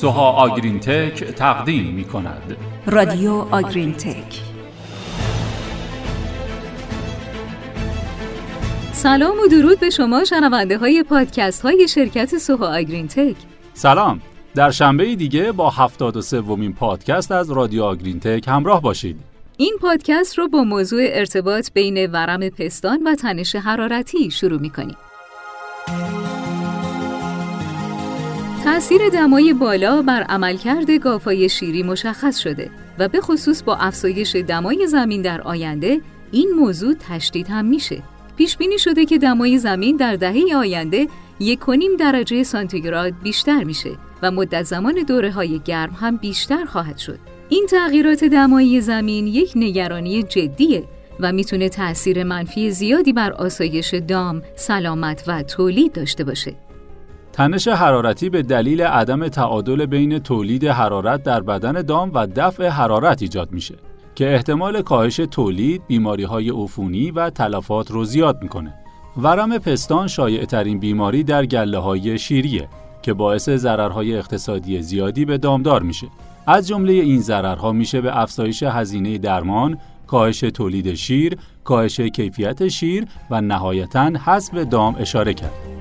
سوها آگرین تک تقدیم می کند رادیو آگرین تک سلام و درود به شما شنونده های پادکست های شرکت سوها آگرین تک سلام. در شنبه دیگه با 73 ومین پادکست از رادیو آگرین تک همراه باشید. این پادکست رو با موضوع ارتباط بین ورم پستان و تنش حرارتی شروع می کنیم. تأثیر دمای بالا بر عملکرد گافای شیری مشخص شده و به خصوص با افزایش دمای زمین در آینده این موضوع تشدید هم میشه. پیش بینی شده که دمای زمین در دهه آینده یک درجه سانتیگراد بیشتر میشه و مدت زمان دوره های گرم هم بیشتر خواهد شد. این تغییرات دمایی زمین یک نگرانی جدیه و می‌تونه تأثیر منفی زیادی بر آسایش دام، سلامت و تولید داشته باشه. تنش حرارتی به دلیل عدم تعادل بین تولید حرارت در بدن دام و دفع حرارت ایجاد میشه که احتمال کاهش تولید، بیماری های عفونی و تلفات رو زیاد می‌کنه. ورم پستان شایع ترین بیماری در گله های شیریه که باعث ضررهای اقتصادی زیادی به دامدار میشه. از جمله این ضررها میشه به افزایش هزینه درمان، کاهش تولید شیر، کاهش کیفیت شیر و نهایتا حذف دام اشاره کرد.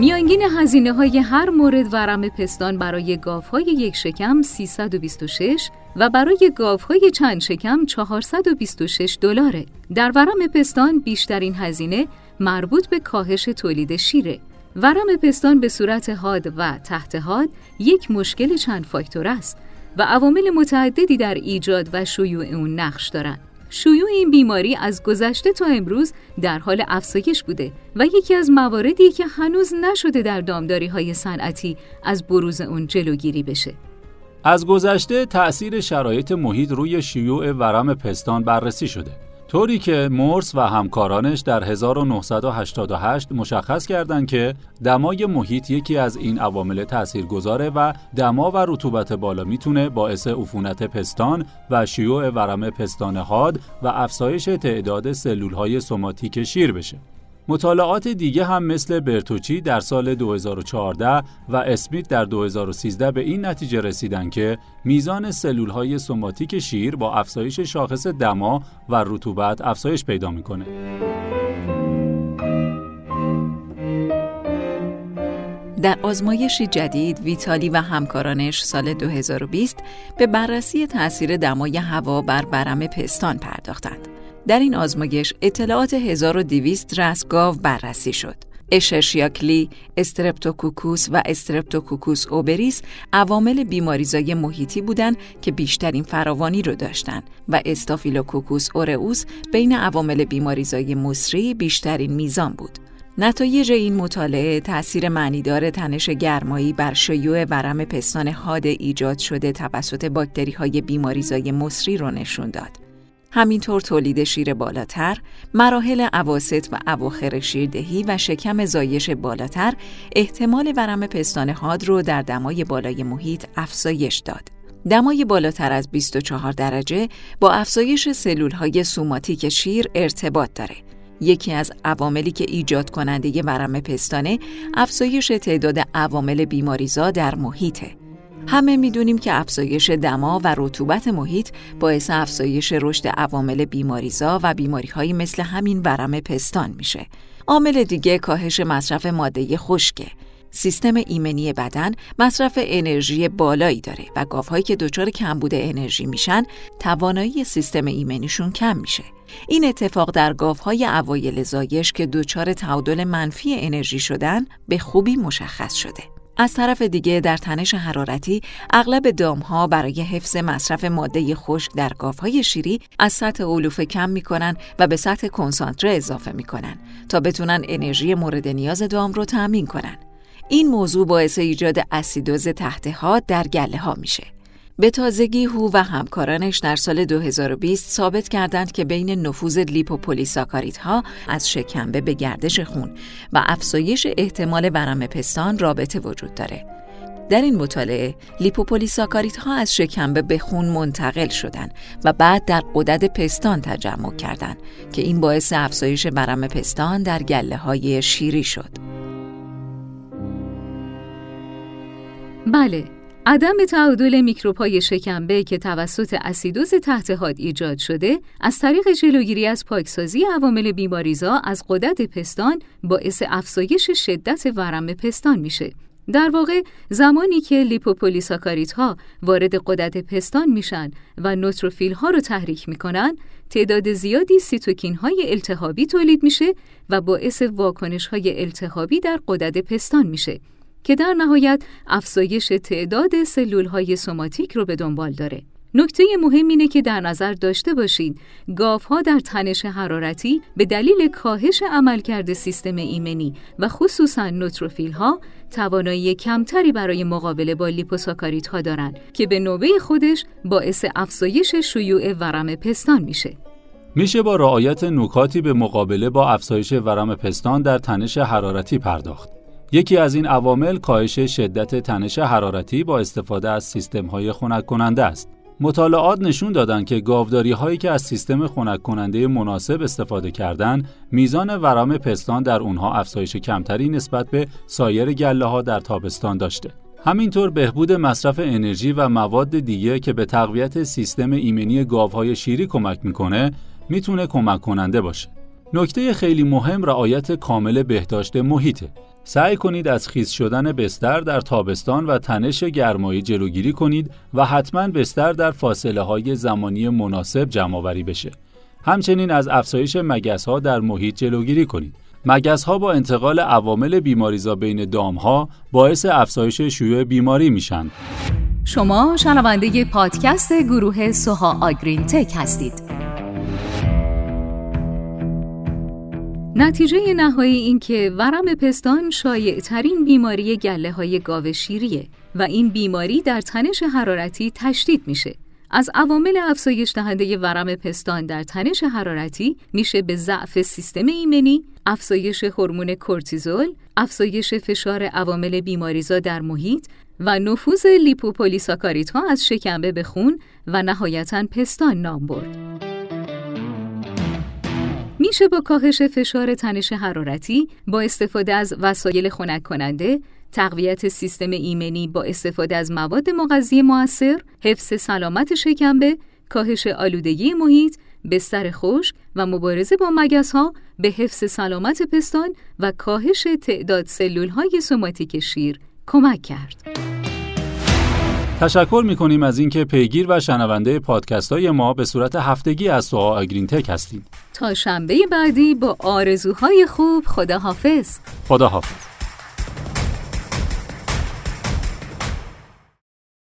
میانگین هزینه های هر مورد ورم پستان برای گاف های یک شکم 326 و برای گاف های چند شکم 426 دلاره. در ورم پستان بیشترین هزینه مربوط به کاهش تولید شیره. ورم پستان به صورت حاد و تحت حاد یک مشکل چند فاکتور است و عوامل متعددی در ایجاد و شیوع اون نقش دارند. شیوع این بیماری از گذشته تا امروز در حال افزایش بوده و یکی از مواردی که هنوز نشده در دامداری های صنعتی از بروز اون جلوگیری بشه. از گذشته تأثیر شرایط محیط روی شیوع ورم پستان بررسی شده. طوری که مورس و همکارانش در 1988 مشخص کردند که دمای محیط یکی از این عوامل تاثیرگذاره و دما و رطوبت بالا می‌تونه باعث عفونت پستان و شیوع ورم پستان حاد و افزایش تعداد سلولهای سوماتیک شیر بشه. مطالعات دیگه هم مثل برتوچی در سال 2014 و اسمیت در 2013 به این نتیجه رسیدن که میزان سلول های سوماتیک شیر با افزایش شاخص دما و رطوبت افزایش پیدا می‌کنه. در آزمایشی جدید ویتالی و همکارانش سال 2020 به بررسی تاثیر دمای هوا بر ورم پستان پرداختند. در این آزمایش اطلاعات 1200 رأس گاو بررسی شد. اشرشیاکلی، استرپتوکوکوس و استرپتوکوکوس اوبریس عوامل بیماریزای محیطی بودند که بیشترین فراوانی رو داشتند و استافیلوکوکوس اورئوس بین عوامل بیماریزای مسری بیشترین میزان بود. نتایج این مطالعه تأثیر معنیدار تنش گرمایی بر شیوع ورم پستان حاد ایجاد شده توسط باکتری های بیماریزای مصری رو نشون داد. همینطور تولید شیر بالاتر، مراحل عواست و اواخر شیردهی و شکم زایش بالاتر احتمال ورم پستان حاد رو در دمای بالای محیط افزایش داد. دمای بالاتر از 24 درجه با افزایش سلول های سوماتیک شیر ارتباط داره. یکی از عواملی که ایجاد کننده ورم پستانه افزایش تعداد عوامل بیماریزا در محیطه. همه می‌دونیم که افزایش دما و رطوبت محیط باعث افزایش رشد عوامل بیماریزا و بیماریهایی مثل همین ورم پستان میشه. عامل دیگه کاهش مصرف ماده خشکه. سیستم ایمنی بدن مصرف انرژی بالایی داره و گاوهایی که دچار کمبود انرژی میشن توانایی سیستم ایمنیشون کم میشه. این اتفاق در گاوهای اوایل زایش که دچار تعادل منفی انرژی شدن به خوبی مشخص شده. از طرف دیگه در تنش حرارتی اغلب دامها برای حفظ مصرف ماده خشک در گاوهای شیری از سطح علوفه کم می‌کنن و به سطح کنسانتره اضافه می‌کنن تا بتونن انرژی مورد نیاز دام رو تأمین کنن. این موضوع باعث ایجاد اسیدوز تحت در گله ها میشه. به تازگی هو و همکارانش در سال 2020 ثابت کردند که بین نفوذ لیپوپولیساکاریدها از شکمبه به گردش خون و افزایش احتمال ورم پستان رابطه وجود داره. در این مطالعه لیپوپولیساکاریت ها از شکمبه به خون منتقل شدند و بعد در قدرت پستان تجمع کردند که این باعث افزایش ورم پستان در گله های شیری شد. بله، عدم تعادل میکروب‌های شکمبه که توسط اسیدوز تحت حاد ایجاد شده از طریق جلوگیری از پاکسازی عوامل بیماریزا از قدرت پستان باعث افزایش شدت ورم پستان میشه. در واقع زمانی که لیپوپولیساکاریت ها وارد قدرت پستان میشن و نوتروفیل ها رو تحریک می‌کنن تعداد زیادی سیتوکین های التهابی تولید میشه و باعث واکنش های التهابی در قدرت پستان میشه. که در نهایت افزایش تعداد سلول های سوماتیک رو به دنبال داره. نکته مهم اینه که در نظر داشته باشید گاف ها در تنش حرارتی به دلیل کاهش عملکرد سیستم ایمنی و خصوصا نوتروفیل ها توانایی کمتری برای مقابله با لیپوساکاریت ها دارند که به نوبه خودش باعث افزایش شیوع ورم پستان میشه. میشه با رعایت نکاتی به مقابله با افزایش ورم پستان در تنش حرارتی پرداخت. یکی از این عوامل کاهش شدت تنش حرارتی با استفاده از سیستم های خنک کننده است. مطالعات نشون دادند که گاوداری هایی که از سیستم خنک کننده مناسب استفاده کردند، میزان ورم پستان در اونها افزایش کمتری نسبت به سایر گله ها در تابستان داشته. همینطور بهبود مصرف انرژی و مواد دیگه که به تقویت سیستم ایمنی گاوهای شیری کمک می‌کنه می‌تونه کمک کننده باشه. نکته خیلی مهم رعایت کامل بهداشت محیطه. سعی کنید از خیز شدن بستر در تابستان و تنش گرمایی جلوگیری کنید و حتما بستر در فاصله های زمانی مناسب جمع آوری بشه. همچنین از افزایش مگس ها در محیط جلوگیری کنید. مگس ها با انتقال عوامل بیماریزا بین دام ها باعث افزایش شیوع بیماری میشن. شما شنونده پادکست گروه سوها آگرین تک هستید. نتیجه نهایی این که ورم پستان شایع ترین بیماری گله های گاو شیریه و این بیماری در تنش حرارتی تشدید میشه. از عوامل افزایش دهنده ورم پستان در تنش حرارتی میشه به ضعف سیستم ایمنی، افزایش هورمون کورتیزول، افزایش فشار عوامل بیماریزا در محیط و نفوذ لیپوپولیساکاریت ها از شکمبه به خون و نهایتا پستان نام برد. میشه با کاهش فشار تنش حرارتی با استفاده از وسایل خنک کننده تقویت سیستم ایمنی با استفاده از مواد مغذی موثر، حفظ سلامت شکمبه، کاهش آلودگی محیط، بستر خشک و مبارزه با مگس ها به حفظ سلامت پستان و کاهش تعداد سلول های سوماتیک شیر کمک کرد. تشکر می کنیم از اینکه پیگیر و شنونده پادکست های ما به صورت هفتگی از سوها آگرین تک هستیم. تا شنبه بعدی با آرزوهای خوب خداحافظ. خداحافظ.